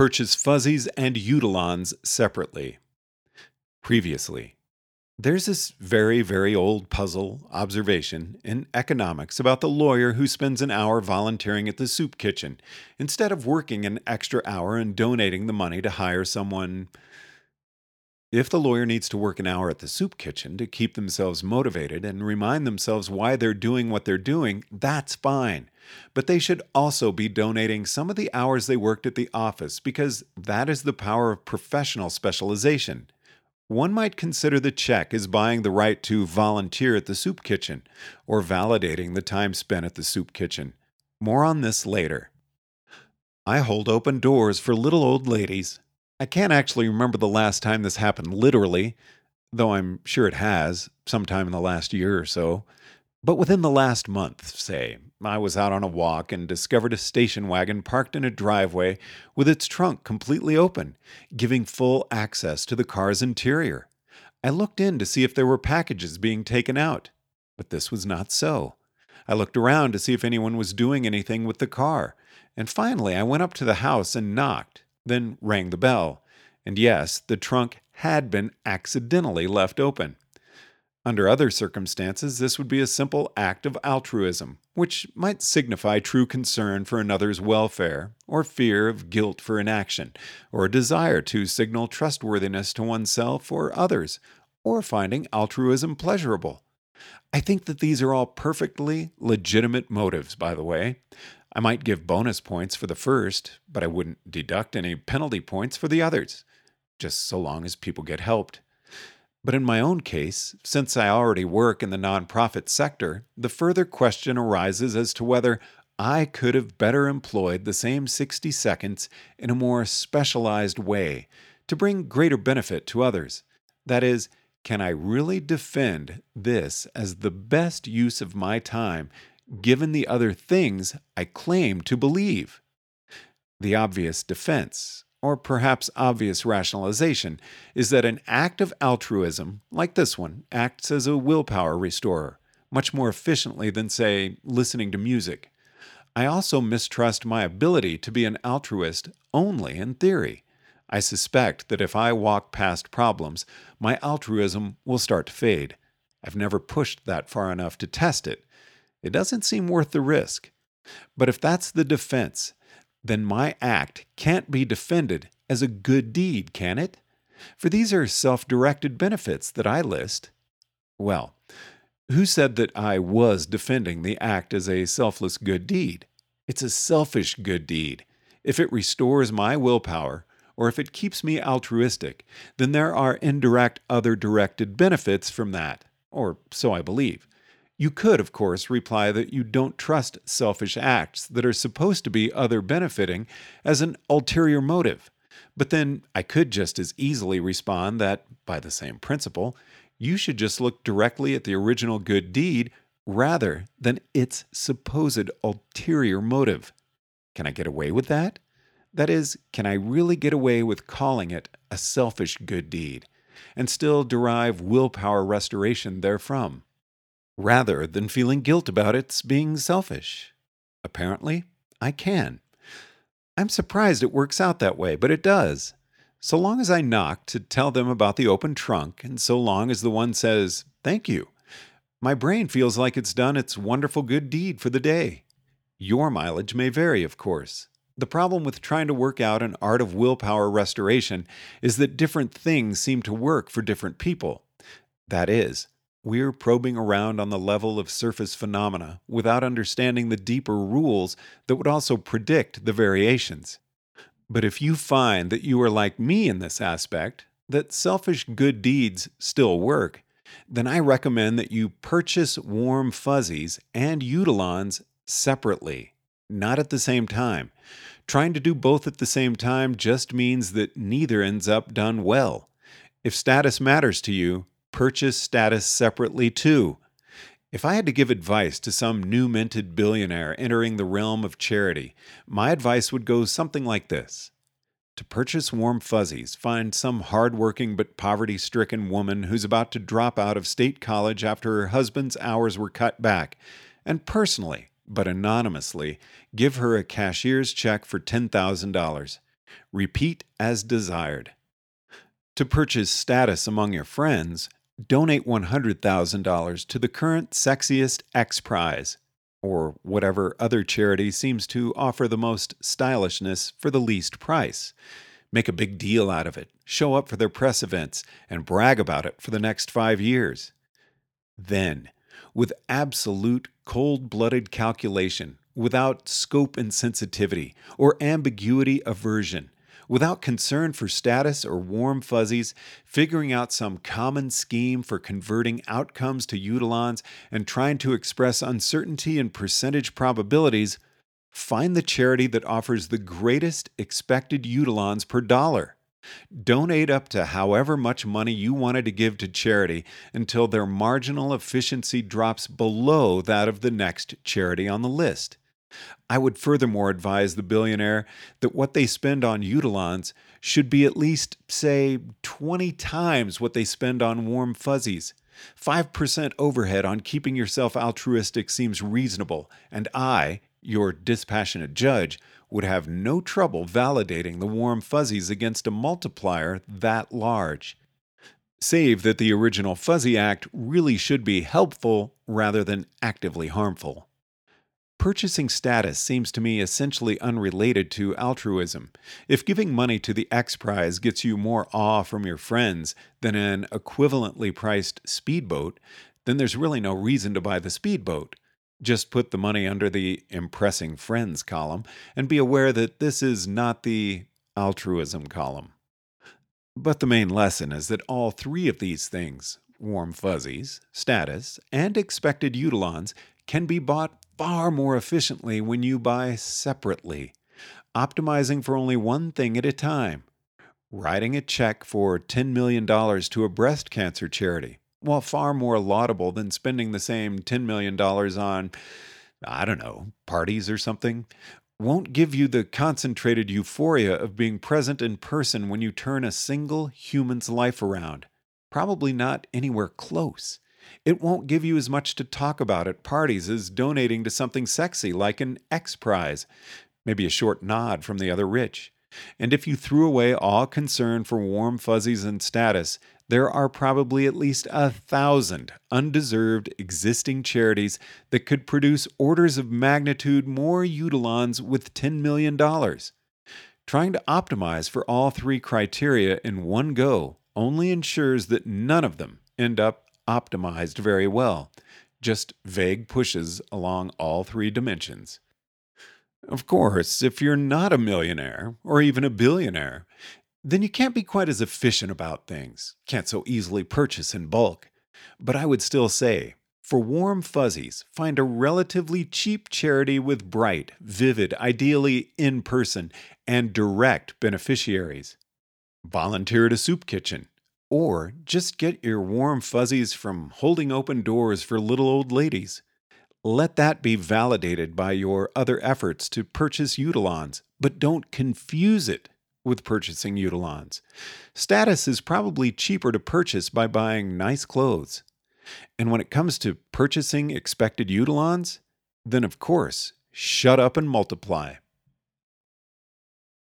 Purchase fuzzies and Utilons separately. Previously, there's this very, very old puzzle observation in economics about the lawyer who spends an hour volunteering at the soup kitchen instead of working an extra hour and donating the money to hire someone. If the lawyer needs to work an hour at the soup kitchen to keep themselves motivated and remind themselves why they're doing what they're doing, that's fine. But they should also be donating some of the hours they worked at the office because that is the power of professional specialization. One might consider the check as buying the right to volunteer at the soup kitchen or validating the time spent at the soup kitchen. More on this later. I hold open doors for little old ladies. I can't actually remember the last time this happened literally, though I'm sure it has, sometime in the last year or so. But within the last month, say, I was out on a walk and discovered a station wagon parked in a driveway with its trunk completely open, giving full access to the car's interior. I looked in to see if there were packages being taken out, but this was not so. I looked around to see if anyone was doing anything with the car, and finally I went up to the house and knocked, then rang the bell. And yes, the trunk had been accidentally left open. Under other circumstances, this would be a simple act of altruism, which might signify true concern for another's welfare, or fear of guilt for inaction, or a desire to signal trustworthiness to oneself or others, or finding altruism pleasurable. I think that these are all perfectly legitimate motives, by the way. I might give bonus points for the first, but I wouldn't deduct any penalty points for the others, just so long as people get helped. But in my own case, since I already work in the nonprofit sector, the further question arises as to whether I could have better employed the same 60 seconds in a more specialized way to bring greater benefit to others. That is, can I really defend this as the best use of my time given the other things I claim to believe? The obvious defense, or perhaps obvious rationalization, is that an act of altruism, like this one, acts as a willpower restorer, much more efficiently than, say, listening to music. I also mistrust my ability to be an altruist only in theory. I suspect that if I walk past problems, my altruism will start to fade. I've never pushed that far enough to test it. It doesn't seem worth the risk. But if that's the defense, then my act can't be defended as a good deed, can it? For these are self directed benefits that I list. Well, who said that I was defending the act as a selfless good deed? It's a selfish good deed. If it restores my willpower, or if it keeps me altruistic, then there are indirect other directed benefits from that, or so I believe. You could, of course, reply that you don't trust selfish acts that are supposed to be other benefiting as an ulterior motive. But then I could just as easily respond that, by the same principle, you should just look directly at the original good deed rather than its supposed ulterior motive. Can I get away with that? That is, can I really get away with calling it a selfish good deed and still derive willpower restoration therefrom? Rather than feeling guilt about its being selfish. Apparently, I can. I'm surprised it works out that way, but it does. So long as I knock to tell them about the open trunk, and so long as the one says, Thank you, my brain feels like it's done its wonderful good deed for the day. Your mileage may vary, of course. The problem with trying to work out an art of willpower restoration is that different things seem to work for different people. That is, we're probing around on the level of surface phenomena without understanding the deeper rules that would also predict the variations. But if you find that you are like me in this aspect, that selfish good deeds still work, then I recommend that you purchase warm fuzzies and Utilons separately, not at the same time. Trying to do both at the same time just means that neither ends up done well. If status matters to you, purchase status separately too. If I had to give advice to some new minted billionaire entering the realm of charity, my advice would go something like this. To purchase warm fuzzies, find some hardworking but poverty stricken woman who's about to drop out of state college after her husband's hours were cut back, and personally, but anonymously, give her a cashier's check for $10,000. Repeat as desired. To purchase status among your friends, donate $100,000 to the current Sexiest X Prize, or whatever other charity seems to offer the most stylishness for the least price. Make a big deal out of it, show up for their press events, and brag about it for the next five years. Then, with absolute cold blooded calculation, without scope insensitivity, or ambiguity aversion, without concern for status or warm fuzzies, figuring out some common scheme for converting outcomes to utilons and trying to express uncertainty and percentage probabilities, find the charity that offers the greatest expected utilons per dollar. Donate up to however much money you wanted to give to charity until their marginal efficiency drops below that of the next charity on the list. I would furthermore advise the billionaire that what they spend on utilons should be at least, say, 20 times what they spend on warm fuzzies. 5% overhead on keeping yourself altruistic seems reasonable, and I, your dispassionate judge, would have no trouble validating the warm fuzzies against a multiplier that large. Save that the original Fuzzy Act really should be helpful rather than actively harmful. Purchasing status seems to me essentially unrelated to altruism. If giving money to the X Prize gets you more awe from your friends than an equivalently priced speedboat, then there's really no reason to buy the speedboat. Just put the money under the impressing friends column and be aware that this is not the altruism column. But the main lesson is that all three of these things warm fuzzies, status, and expected utilons can be bought far more efficiently when you buy separately, optimizing for only one thing at a time. Writing a check for $10 million to a breast cancer charity, while far more laudable than spending the same $10 million on, I don't know, parties or something, won't give you the concentrated euphoria of being present in person when you turn a single human's life around. Probably not anywhere close. It won't give you as much to talk about at parties as donating to something sexy like an X Prize, maybe a short nod from the other rich. And if you threw away all concern for warm fuzzies and status, there are probably at least a thousand undeserved existing charities that could produce orders of magnitude more utilons with $10 million. Trying to optimize for all three criteria in one go only ensures that none of them end up optimized very well, just vague pushes along all three dimensions. Of course, if you're not a millionaire or even a billionaire, then you can't be quite as efficient about things, can't so easily purchase in bulk. But I would still say, for warm fuzzies, find a relatively cheap charity with bright, vivid, ideally in person, and direct beneficiaries. Volunteer at a soup kitchen, or just get your warm fuzzies from holding open doors for little old ladies. Let that be validated by your other efforts to purchase utilons, but don't confuse it with purchasing utilons. Status is probably cheaper to purchase by buying nice clothes. And when it comes to purchasing expected utilons, then of course, shut up and multiply.